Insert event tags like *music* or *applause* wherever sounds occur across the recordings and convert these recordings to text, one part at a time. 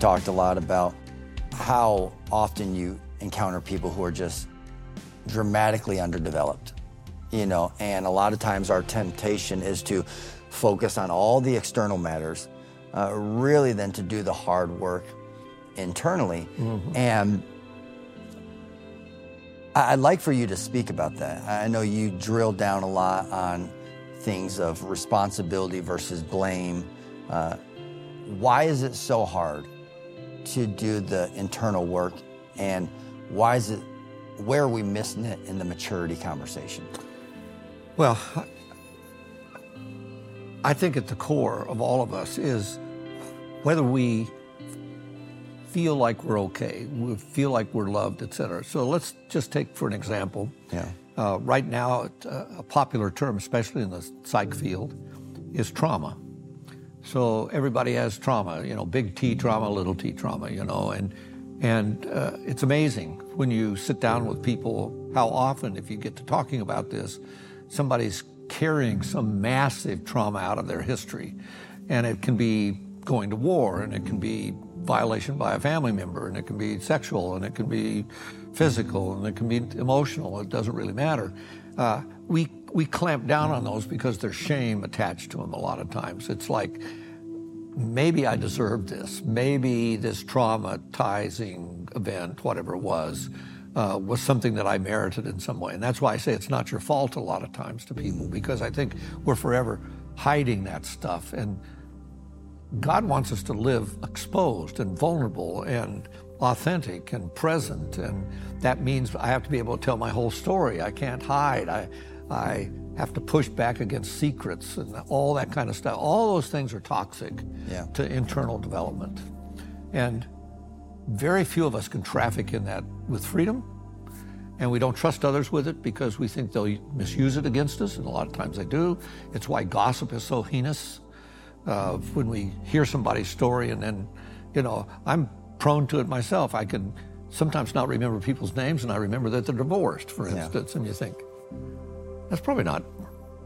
talked a lot about how often you encounter people who are just dramatically underdeveloped, you know, and a lot of times our temptation is to focus on all the external matters, uh, really than to do the hard work internally. And I- I'd like for you to speak about that. I know you drill down a lot on things of responsibility versus blame. Uh, why is it so hard to do the internal work, and why is it? Where are we missing it in the maturity conversation? Well, I think at the core of all of us is whether we feel like we're okay, we feel like we're loved, etc. So let's just take for an example. Yeah. Uh, right now, uh, a popular term, especially in the psych field, is trauma. So everybody has trauma, you know, big T trauma, little T trauma, you know, and and uh, it's amazing when you sit down with people how often, if you get to talking about this, somebody's carrying some massive trauma out of their history, and it can be going to war, and it can be violation by a family member, and it can be sexual, and it can be physical, and it can be emotional. It doesn't really matter. Uh, we we clamp down on those because there's shame attached to them a lot of times. It's like maybe I deserve this. Maybe this traumatizing event, whatever it was, uh, was something that I merited in some way. And that's why I say it's not your fault a lot of times to people because I think we're forever hiding that stuff. And God wants us to live exposed and vulnerable and authentic and present. And that means I have to be able to tell my whole story. I can't hide. I, I have to push back against secrets and all that kind of stuff. All those things are toxic Yeah. to internal development. And very few of us can traffic in that with freedom. And we don't trust others with it because we think they'll misuse it against us, and a lot of times they do. It's why gossip is so heinous. Uh, when we hear somebody's story, and then, you know, I'm prone to it myself. I can sometimes not remember people's names, and I remember that they're divorced, for Yeah. instance, and you think, that's probably not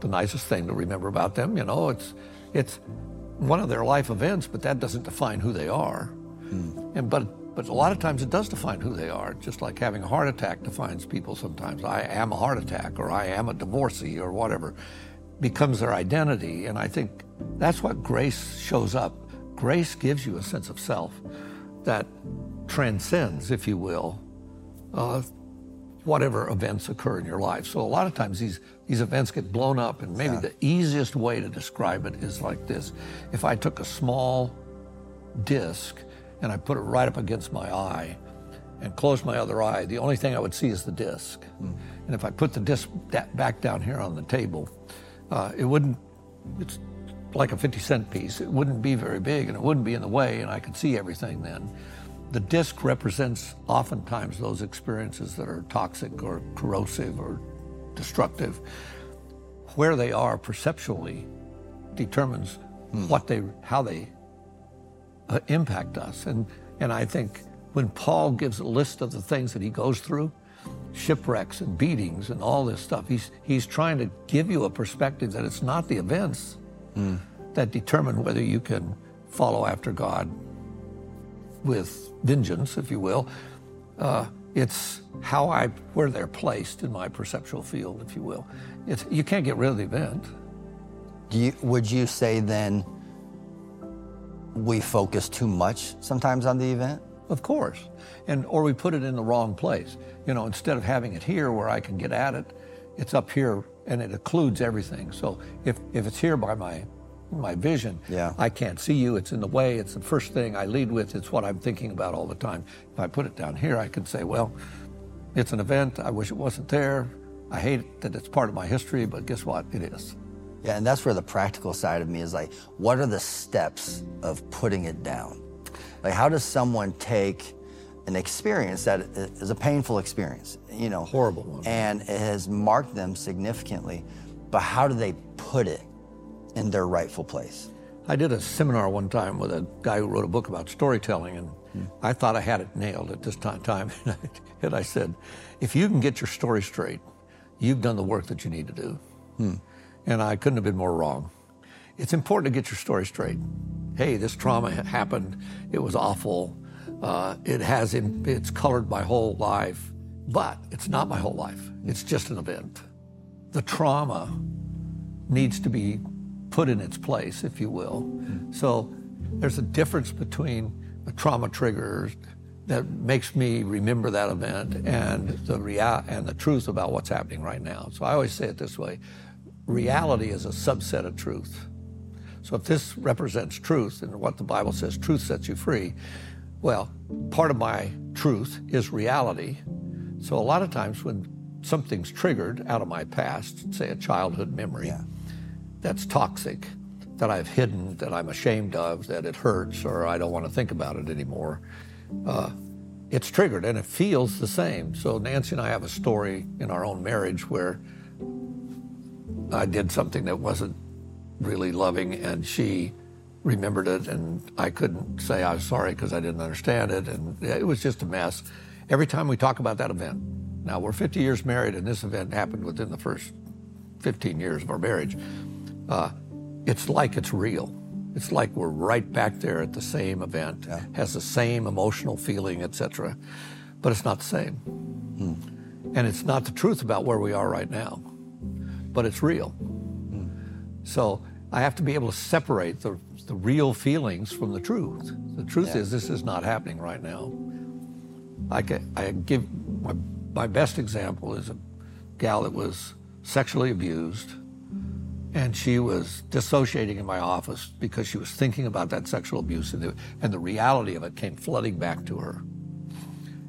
the nicest thing to remember about them. You know, it's it's one of their life events, but that doesn't define who they are. Hmm. And but but a lot of times it does define who they are. Just like having a heart attack defines people sometimes. I am a heart attack, or I am a divorcee, or whatever, becomes their identity. And I think that's what grace shows up. Grace gives you a sense of self that transcends, if you will, uh, whatever events occur in your life. So a lot of times these these events get blown up, and maybe the easiest way to describe it is like this: if I took a small disc and I put it right up against my eye and closed my other eye, the only thing I would see is the disc. And if I put the disc back down here on the table, uh, it wouldn't. It's like a 50 cent piece. It wouldn't be very big, and it wouldn't be in the way, and I could see everything then. The disc represents oftentimes those experiences that are toxic or corrosive or destructive. Where they are perceptually determines what they, how they uh, impact us. And, and I think when Paul gives a list of the things that he goes through, shipwrecks and beatings and all this stuff, he's, he's trying to give you a perspective that it's not the events that determine whether you can follow after God with vengeance, if you will. Uh, it's how I, where they're placed in my perceptual field, if you will. It's, you can't get rid of the event. Do you, would you say then we focus too much sometimes on the event? Of course. And or we put it in the wrong place. You know, instead of having it here where I can get at it, it's up here and it occludes everything. So if, if it's here by my my vision, Yeah. I can't see you, it's in the way, it's the first thing I lead with, it's what I'm thinking about all the time. If I put it down here, I can say, well, it's an event, I wish it wasn't there. I hate that it's part of my history, but guess what? It is. Yeah, and that's where the practical side of me is like, what are the steps of putting it down? Like, how does someone take an experience that is a painful experience, you know, Horrible one. and it has marked them significantly, but how do they put it in their rightful place? I did a seminar one time with a guy who wrote a book about storytelling, and hmm. I thought I had it nailed at this time. time. *laughs* and I said, if you can get your story straight, you've done the work that you need to do. Hmm. And I couldn't have been more wrong. it's important to get your story straight. Hey, this trauma happened. It was awful. Uh, it has in, it's colored my whole life, but it's not my whole life. It's just an event. The trauma needs to be put in its place, if you will. So there's a difference between a trauma triggers that makes me remember that event and the rea- and the truth about what's happening right now. So I always say it this way: reality is a subset of truth. So if this represents truth and what the Bible says, truth sets you free. Well, part of my truth is reality. So a lot of times when something's triggered out of my past, say a childhood memory, yeah. that's toxic, that I've hidden, that I'm ashamed of, that it hurts, or I don't want to think about it anymore uh, it's triggered and it feels the same. So Nancy and I have a story in our own marriage where I did something that wasn't really loving and she remembered it and I couldn't say I was sorry because I didn't understand it and it was just a mess. Every time we talk about that event, now we're 50 years married and this event happened within the first 15 years of our marriage, uh, it's like it's real. It's like we're right back there at the same event, yeah. has the same emotional feeling, etc. But it's not the same. Hmm. And it's not the truth about where we are right now, but it's real. Hmm. So I have to be able to separate the, the real feelings from the truth. The truth yeah. is, this is not happening right now. I, can, I give my, my best example is a gal that was sexually abused and she was dissociating in my office because she was thinking about that sexual abuse, and the, and the reality of it came flooding back to her.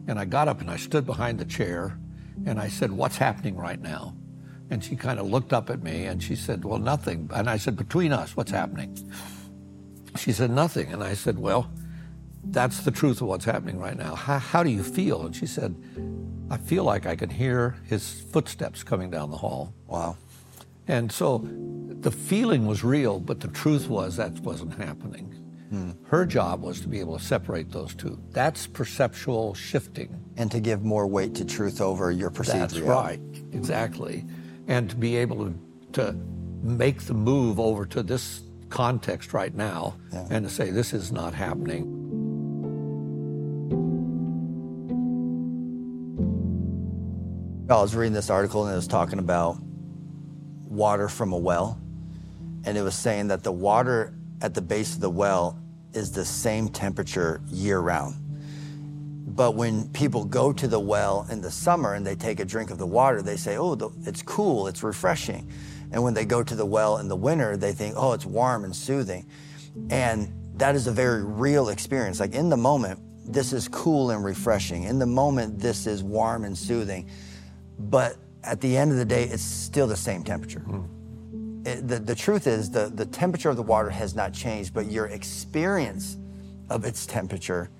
And I got up and I stood behind the chair and I said, What's happening right now? And she kind of looked up at me and she said, Well, nothing. And I said, Between us, what's happening? She said, Nothing. And I said, Well, that's the truth of what's happening right now. How, how do you feel? And she said, I feel like I can hear his footsteps coming down the hall. Wow. And so the feeling was real, but the truth was that wasn't happening. Hmm. Her job was to be able to separate those two. That's perceptual shifting. And to give more weight to truth over your perceived That's reality. right, exactly. And to be able to, to make the move over to this context right now yeah. and to say, this is not happening. I was reading this article and it was talking about water from a well. And it was saying that the water at the base of the well is the same temperature year round. But when people go to the well in the summer and they take a drink of the water, they say, oh, it's cool, it's refreshing. And when they go to the well in the winter, they think, oh, it's warm and soothing. And that is a very real experience. Like in the moment, this is cool and refreshing. In the moment, this is warm and soothing. But at the end of the day, it's still the same temperature. Mm. It, the, the truth is, the, the temperature of the water has not changed, but your experience of its temperature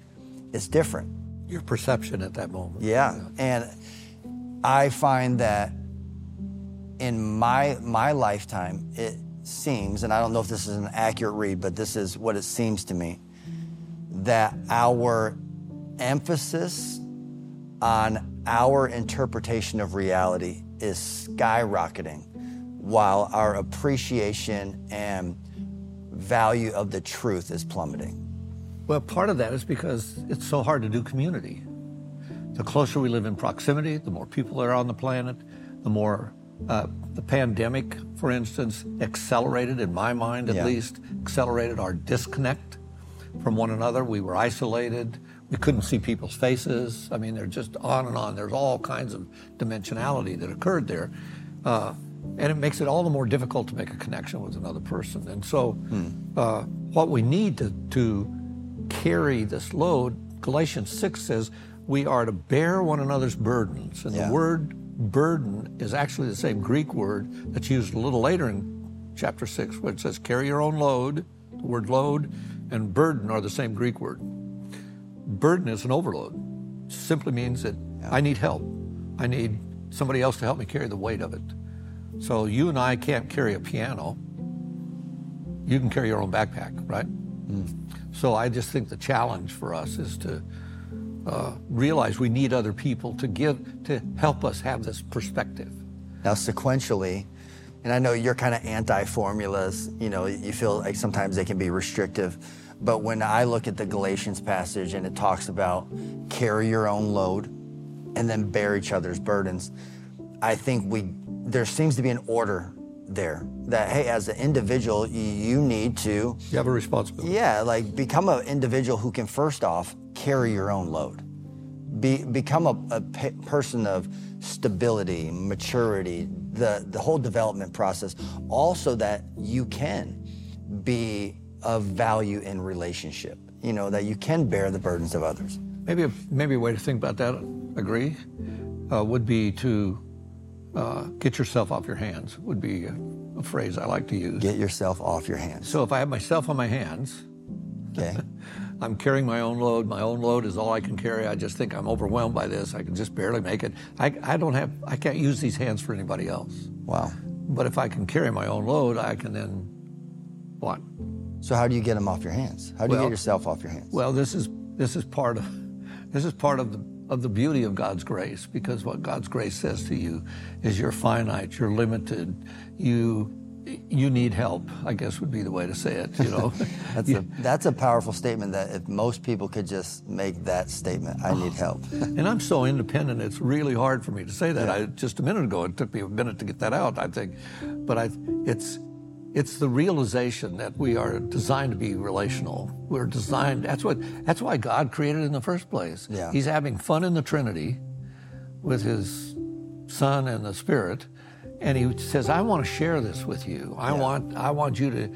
is different. Your perception at that moment. Yeah. yeah. And I find that in my, my lifetime, it seems, and I don't know if this is an accurate read, but this is what it seems to me, that our emphasis on our interpretation of reality is skyrocketing while our appreciation and value of the truth is plummeting. Well, part of that is because it's so hard to do community. The closer we live in proximity, the more people are on the planet, the more uh, the pandemic, for instance, accelerated, in my mind at yeah. least, accelerated our disconnect from one another. We were isolated. We couldn't see people's faces. I mean, they're just on and on. There's all kinds of dimensionality that occurred there. Uh, and it makes it all the more difficult to make a connection with another person. And so, hmm. uh, what we need to, to carry this load, Galatians 6 says, we are to bear one another's burdens. And yeah. the word burden is actually the same Greek word that's used a little later in chapter 6, where it says, carry your own load. The word load and burden are the same Greek word burden is an overload. It simply means that yeah. I need help. I need somebody else to help me carry the weight of it. So you and I can't carry a piano. You can carry your own backpack, right? Mm. So I just think the challenge for us is to uh, realize we need other people to give to help us have this perspective. Now, sequentially, and I know you're kind of anti-formulas. You know, you feel like sometimes they can be restrictive. But when I look at the Galatians passage and it talks about carry your own load and then bear each other's burdens, I think we there seems to be an order there that hey as an individual you need to you have a responsibility. Yeah like become an individual who can first off carry your own load. Be, become a, a pe- person of stability maturity the, the whole development process. Also that you can be of value in relationship you know that you can bear the burdens of others. Maybe a, maybe a way to think about that agree uh, would be to uh, get yourself off your hands would be a, a, phrase I like to use. Get yourself off your hands. So if I have myself on my hands, okay. *laughs* I'm carrying my own load. My own load is all I can carry. I just think I'm overwhelmed by this. I can just barely make it. I, I don't have. I can't use these hands for anybody else. Wow. But if I can carry my own load, I can then what? So how do you get them off your hands? How do well, you get yourself off your hands? Well, this is this is part of this is part of the of the beauty of God's grace because what God's grace says to you is you're finite, you're limited, you you need help. I guess would be the way to say it. You know, *laughs* that's a that's a powerful statement. That if most people could just make that statement, I need help. *laughs* and I'm so independent. It's really hard for me to say that. Yeah. I, just a minute ago, it took me a minute to get that out. I think, but I it's it's the realization that we are designed to be relational. We're designed. That's what. That's why God created in the first place. Yeah. He's having fun in the Trinity, with His Son and the Spirit, and He says, "I want to share this with you. I yeah. want. I want you to."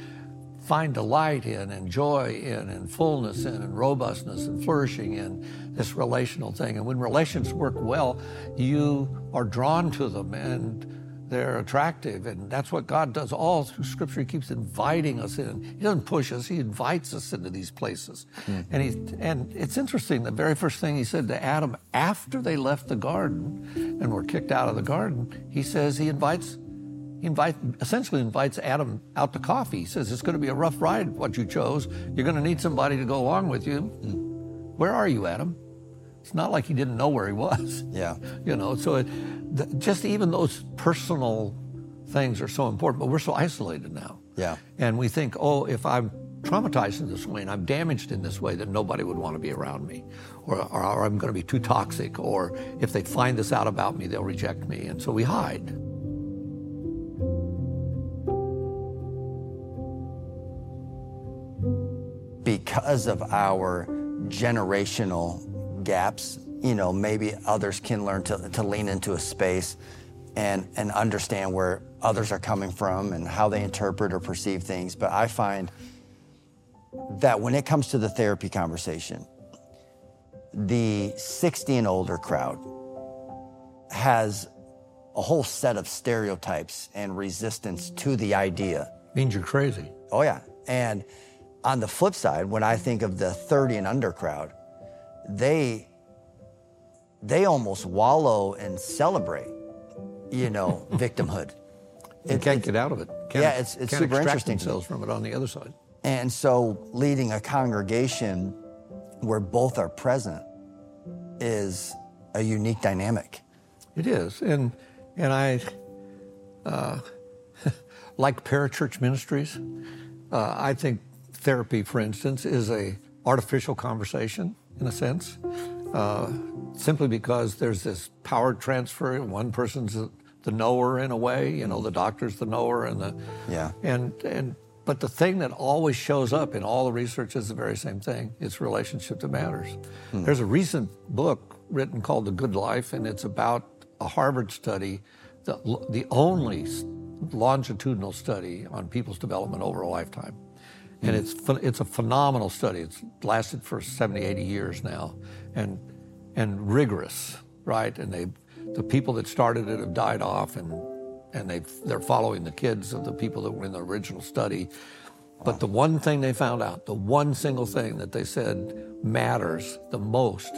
find delight in and joy in and fullness in and robustness and flourishing in this relational thing. And when relations work well, you are drawn to them and they're attractive. And that's what God does all through Scripture. He keeps inviting us in. He doesn't push us, He invites us into these places. Mm-hmm. And, he, and it's interesting, the very first thing He said to Adam after they left the garden and were kicked out of the garden, He says He invites. He invite, essentially invites Adam out to coffee. He says, It's going to be a rough ride, what you chose. You're going to need somebody to go along with you. Mm. Where are you, Adam? It's not like he didn't know where he was. *laughs* Yeah. You know, so it, just even those personal things are so important, but we're so isolated now. Yeah. And we think, oh, if I'm traumatized in this way and I'm damaged in this way, then nobody would want to be around me, or, or, or I'm going to be too toxic, or if they find this out about me, they'll reject me. And so we hide. Because of our generational gaps, you know, maybe others can learn to, to lean into a space and, and understand where others are coming from and how they interpret or perceive things. But I find that when it comes to the therapy conversation, the 60 and older crowd has a whole set of stereotypes and resistance to the idea. Means you're crazy. Oh, yeah. And on the flip side, when I think of the 30 and under crowd, they they almost wallow and celebrate, you know, *laughs* victimhood. They it, can't get out of it. Can't, yeah, it's, it's can't super interesting. themselves from it on the other side. And so, leading a congregation where both are present is a unique dynamic. It is, and and I uh, *laughs* like parachurch ministries. Uh, I think therapy, for instance, is a artificial conversation in a sense, uh, simply because there's this power transfer. One person's the knower in a way, you know, the doctor's the knower, and the yeah, and and but the thing that always shows up in all the research is the very same thing. It's relationship that matters. Hmm. There's a recent book written called The Good Life, and it's about a Harvard study, the the only longitudinal study on people's development over a lifetime. And hmm. it's, it's a phenomenal study. It's lasted for 70, 80 years now and, and rigorous, right? And they, the people that started it have died off and, and they they're following the kids of the people that were in the original study. But the one thing they found out, the one single thing that they said matters the most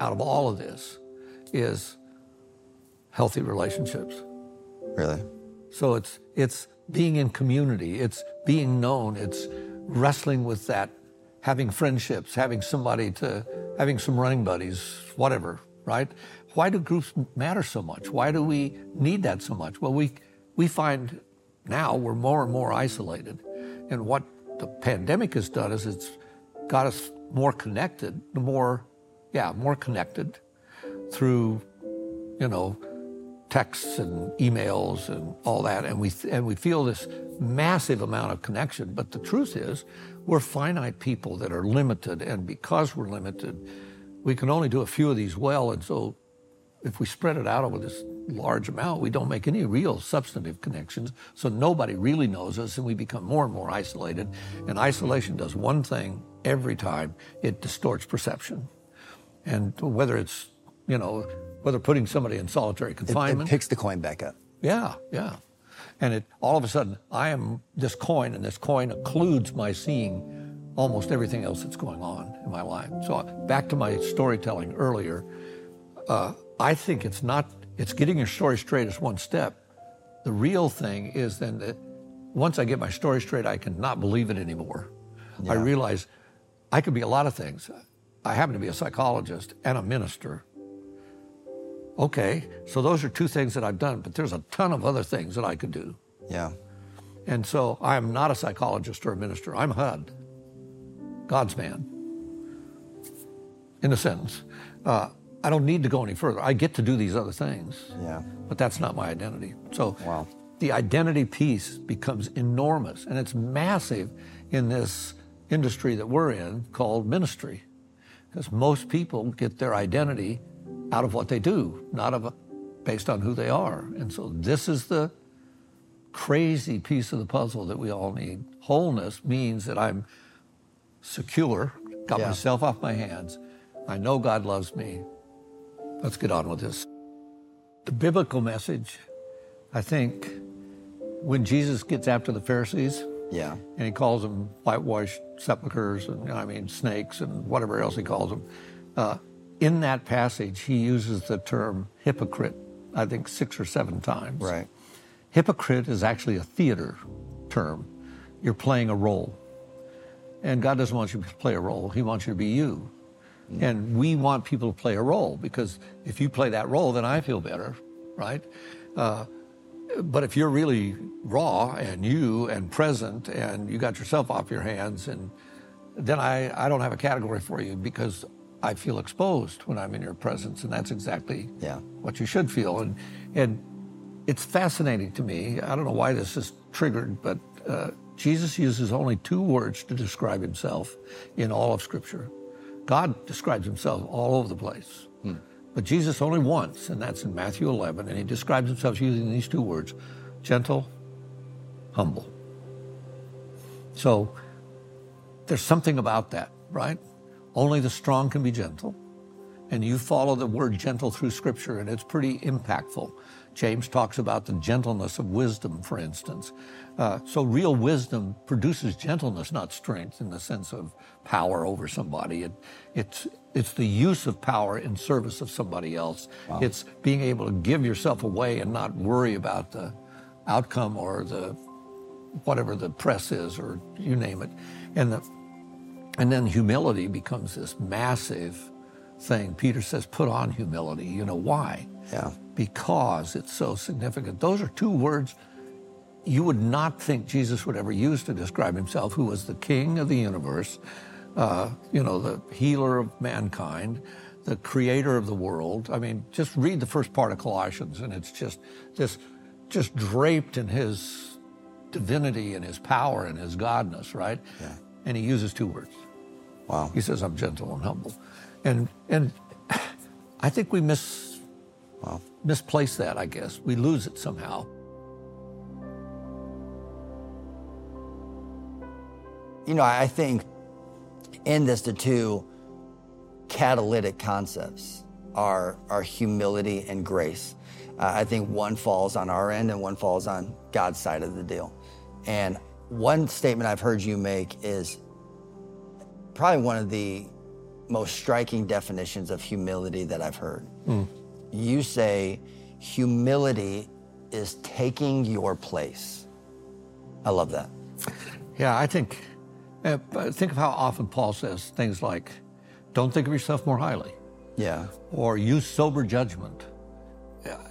out of all of this is healthy relationships. Really? So it's it's being in community, it's being known, it's wrestling with that, having friendships, having somebody to, having some running buddies, whatever, right? Why do groups matter so much? Why do we need that so much? Well, we, we find now we're more and more isolated. And what the pandemic has done is it's got us more connected, the more, yeah, more connected through, you know, texts and emails and all that. And we, and we feel this massive amount of connection. But the truth is, we're finite people that are limited. And because we're limited, we can only do a few of these well. And so if we spread it out over this large amount, we don't make any real substantive connections. So nobody really knows us, and we become more and more isolated. And isolation does one thing every time it distorts perception. And whether it's, you know, whether putting somebody in solitary confinement. It, it picks the coin back up. Yeah, yeah. And it all of a sudden, I am this coin, and this coin occludes my seeing almost everything else that's going on in my life. So back to my storytelling earlier. Uh, I think it's not, it's getting your story straight is one step. The real thing is then that once I get my story straight, I cannot believe it anymore. Yeah. I realize I could be a lot of things. I happen to be a psychologist and a minister. Okay, so those are two things that I've done, but there's a ton of other things that I could do. Yeah. And so I am not a psychologist or a minister. I'm HUD, God's man, in a sentence. Uh, I don't need to go any further. I get to do these other things. Yeah. But that's not my identity. So wow. the identity piece becomes enormous and it's massive in this industry that we're in called ministry. Because most people get their identity out of what they do, not of a, based on who they are. And so this is the crazy piece of the puzzle that we all need. Wholeness means that I'm secure, got yeah. myself off my hands. I know God loves me. Let's get on with this. The biblical message, I think, when Jesus gets after the Pharisees, yeah, and he calls them whitewashed sepulchres and I mean snakes and whatever else he calls them. Uh, in that passage, he uses the term hypocrite, I think six or seven times. Right. Hypocrite is actually a theater term. You're playing a role. And God doesn't want you to play a role, He wants you to be you. And we want people to play a role because if you play that role, then I feel better, right? Uh, but if you're really raw and you and present and you got yourself off your hands, and then I, I don't have a category for you because I feel exposed when I'm in your presence, and that's exactly yeah. what you should feel. And and it's fascinating to me. I don't know why this is triggered, but uh, Jesus uses only two words to describe himself in all of Scripture. God describes himself all over the place. Hmm. But Jesus only once, and that's in Matthew 11, and he describes himself using these two words gentle, humble. So there's something about that, right? Only the strong can be gentle. And you follow the word gentle through Scripture, and it's pretty impactful. James talks about the gentleness of wisdom, for instance. Uh, so, real wisdom produces gentleness, not strength, in the sense of power over somebody. It, it's, it's the use of power in service of somebody else. Wow. It's being able to give yourself away and not worry about the outcome or the whatever the press is or you name it. And, the, and then humility becomes this massive thing. Peter says, put on humility. You know why? Yeah because it's so significant. Those are two words you would not think Jesus would ever use to describe himself, who was the king of the universe, uh, you know, the healer of mankind, the creator of the world. I mean, just read the first part of Colossians, and it's just this, just draped in his divinity and his power and his godness, right? Yeah. And he uses two words. Wow. He says, "I'm gentle and humble," and and I think we miss. Wow misplace that, I guess. We lose it somehow. You know, I think in this, the two catalytic concepts are, are humility and grace. Uh, I think one falls on our end and one falls on God's side of the deal. And one statement I've heard you make is probably one of the most striking definitions of humility that I've heard. Mm you say humility is taking your place. I love that. Yeah, I think, uh, think of how often Paul says things like, don't think of yourself more highly. Yeah. Or use sober judgment.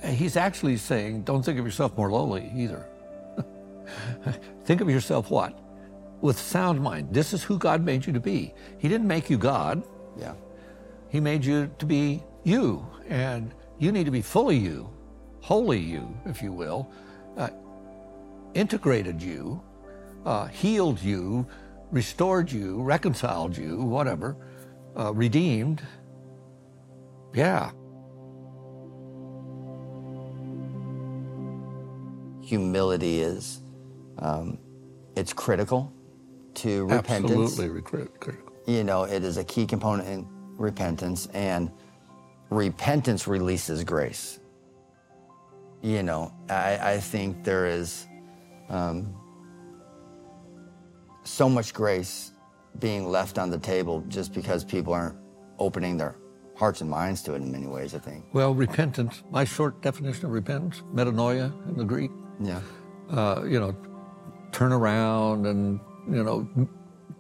he's actually saying, don't think of yourself more lowly either. *laughs* think of yourself what? With sound mind. This is who God made you to be. He didn't make you God. Yeah. He made you to be you, and you need to be fully you, wholly you, if you will, uh, integrated you, uh, healed you, restored you, reconciled you, whatever, uh, redeemed. Yeah. Humility is, um, it's critical to repentance. Absolutely critical. You know, it is a key component in repentance, and repentance releases grace. You know, I, I think there is um, so much grace being left on the table just because people aren't opening their hearts and minds to it in many ways, I think. Well, repentance, my short definition of repentance, metanoia in the Greek. Yeah. Uh, you know, turn around and, you know,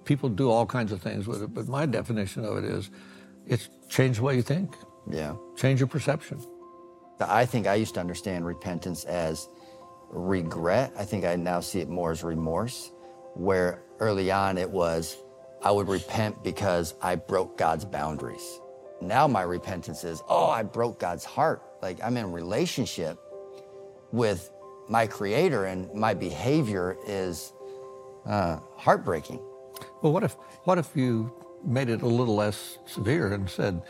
people do all kinds of things with it, but my definition of it is it's change the way you think. Yeah. Change your perception. I think I used to understand repentance as regret. I think I now see it more as remorse, where early on it was I would repent because I broke God's boundaries. Now my repentance is, oh, I broke God's heart. Like I'm in relationship with my creator and my behavior is uh, heartbreaking. Well, what if, what if you made it a little less severe and said,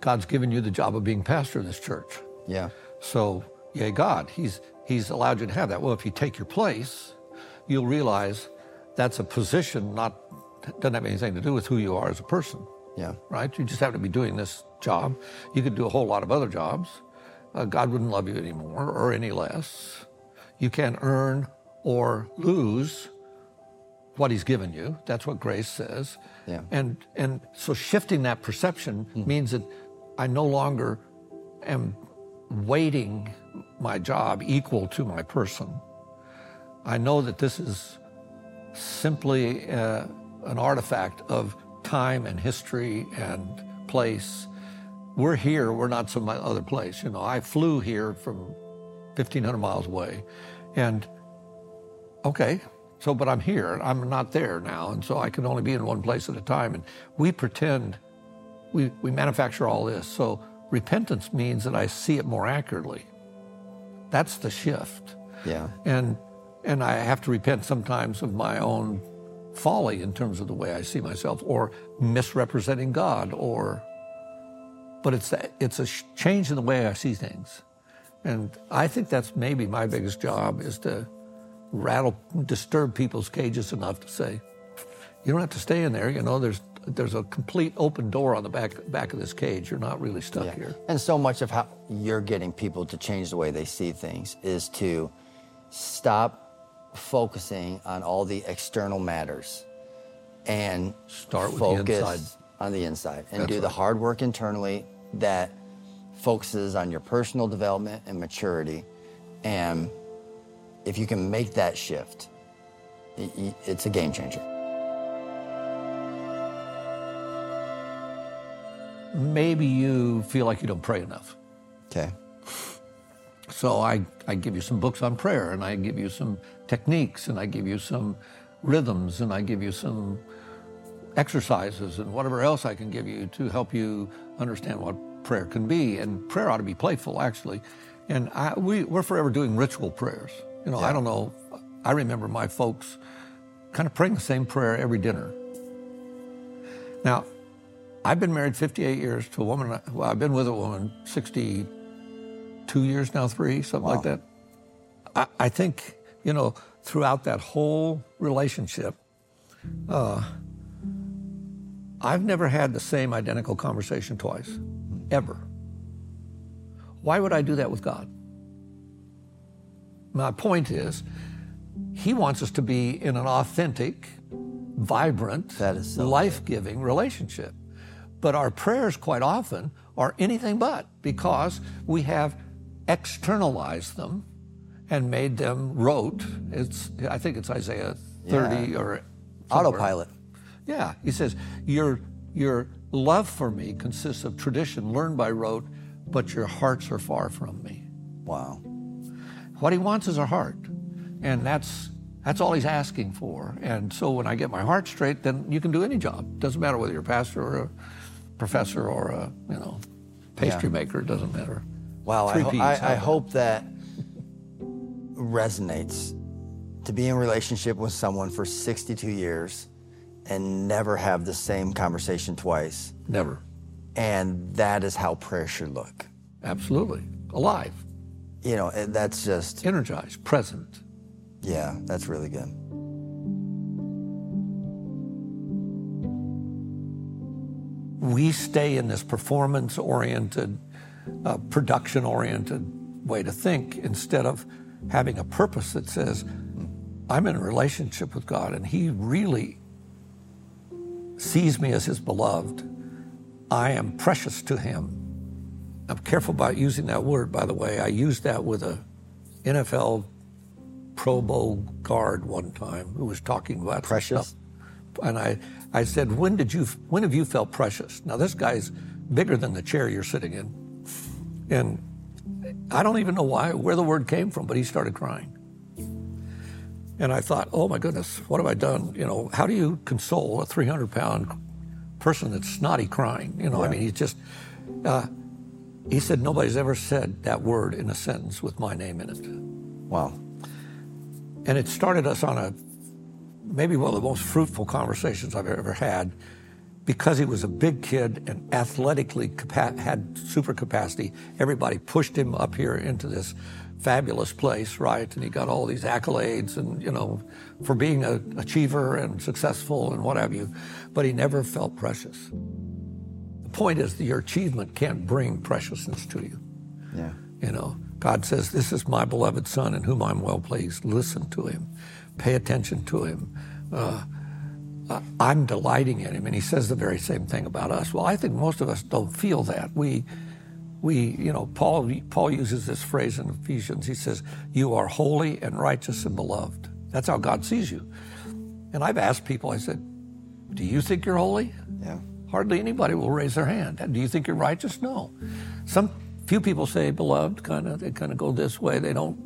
God's given you the job of being pastor of this church. Yeah. So, yay, God, He's He's allowed you to have that. Well, if you take your place, you'll realize that's a position, not doesn't have anything to do with who you are as a person. Yeah. Right. You just have to be doing this job. You could do a whole lot of other jobs. Uh, God wouldn't love you anymore or any less. You can't earn or lose what he's given you. That's what grace says. Yeah. And and so shifting that perception mm. means that I no longer am weighting my job equal to my person. I know that this is simply uh, an artifact of time and history and place. We're here, we're not some other place. You know, I flew here from 1,500 miles away. And okay, so, but I'm here, I'm not there now, and so I can only be in one place at a time. And we pretend, we, we manufacture all this. So, repentance means that I see it more accurately. That's the shift. Yeah. And and I have to repent sometimes of my own folly in terms of the way I see myself, or misrepresenting God, or. But it's a, it's a change in the way I see things, and I think that's maybe my biggest job is to rattle, disturb people's cages enough to say, you don't have to stay in there. You know, there's there's a complete open door on the back back of this cage. You're not really stuck yeah. here. And so much of how you're getting people to change the way they see things is to stop focusing on all the external matters and start with focus the inside. on the inside and That's do right. the hard work internally that focuses on your personal development and maturity and if you can make that shift, it's a game changer. Maybe you feel like you don't pray enough. Okay. So I, I give you some books on prayer, and I give you some techniques, and I give you some rhythms, and I give you some exercises, and whatever else I can give you to help you understand what prayer can be. And prayer ought to be playful, actually. And I, we, we're forever doing ritual prayers. You know, Yeah. I don't know. I remember my folks kind of praying the same prayer every dinner. Now, I've been married 58 years to a woman. Well, I've been with a woman 62 years now, three, something like that. I, I think, you know, throughout that whole relationship, uh, I've never had the same identical conversation twice, ever. Why would I do that with God? My point is, He wants us to be in an authentic, vibrant, so life giving relationship. But our prayers, quite often, are anything but because we have externalized them and made them rote. It's, I think it's Isaiah 30 Yeah. or somewhere. Autopilot. Yeah, he says, your, your love for me consists of tradition learned by rote, but your hearts are far from me. Wow. What he wants is our heart. And that's that's all he's asking for. And so when I get my heart straight, then you can do any job. Doesn't matter whether you're a pastor or a professor or a, you know, pastry Yeah. maker, it doesn't matter. Wow, I, Three ho- Ps, I, I hope that resonates to be in relationship with someone for 62 years and never have the same conversation twice. Never. And that is how prayer should look. Absolutely. Alive, You know, and that's just, energized, present. yeah, that's really good. we stay in this performance oriented, uh, production oriented way to think instead of having a purpose that says, I'm in a relationship with God and He really sees me as His beloved. I am precious to Him. I'm careful about using that word, by the way. I used that with a NFL Pro Bowl guard one time who was talking about Precious? stuff and I, I said, when did you, when have you felt precious? Now this guy's bigger than the chair you're sitting in, and I don't even know why, where the word came from, but he started crying. And I thought, oh my goodness, what have I done? You know, how do you console a 300 pound person that's snotty crying? You know, I mean, he's just, uh, he said, nobody's ever said that word in a sentence with my name in it. Wow. And it started us on a maybe one of the most fruitful conversations I've ever had because he was a big kid and athletically capa- had super capacity. Everybody pushed him up here into this fabulous place, right? And he got all these accolades and, you know, for being an achiever and successful and what have you. But he never felt precious. The point is that your achievement can't bring preciousness to you. Yeah. You know, God says, This is my beloved Son in whom I'm well pleased. Listen to him, pay attention to him. Uh, uh, I'm delighting in him. And he says the very same thing about us. Well, I think most of us don't feel that. We, we, you know, Paul, Paul uses this phrase in Ephesians. He says, You are holy and righteous and beloved. That's how God sees you. And I've asked people, I said, Do you think you're holy? Yeah. Hardly anybody will raise their hand. Do you think you're righteous? No. Some few people say beloved, kind of they kind of go this way. They don't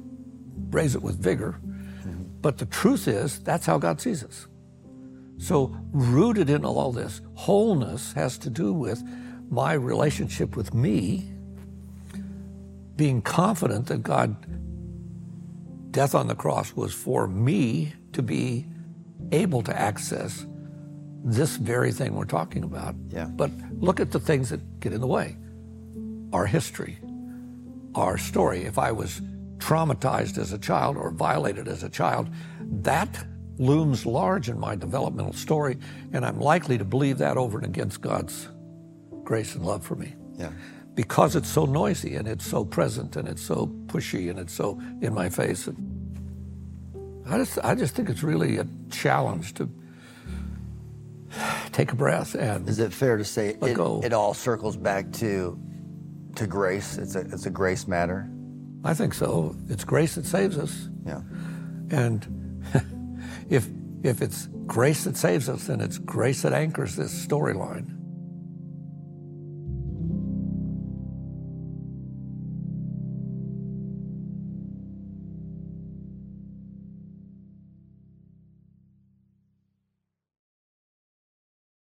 raise it with vigor. Mm-hmm. But the truth is, that's how God sees us. So rooted in all this, wholeness has to do with my relationship with me, being confident that God death on the cross was for me to be able to access this very thing we're talking about. Yeah. But look at the things that get in the way. Our history, our story. If I was traumatized as a child or violated as a child, that looms large in my developmental story, and I'm likely to believe that over and against God's grace and love for me. Yeah. Because it's so noisy and it's so present and it's so pushy and it's so in my face. I just, I just think it's really a challenge to take a breath and Is it fair to say it, go. it all circles back to to grace? It's a it's a grace matter. I think so. It's grace that saves us. Yeah. And *laughs* if if it's grace that saves us, then it's grace that anchors this storyline.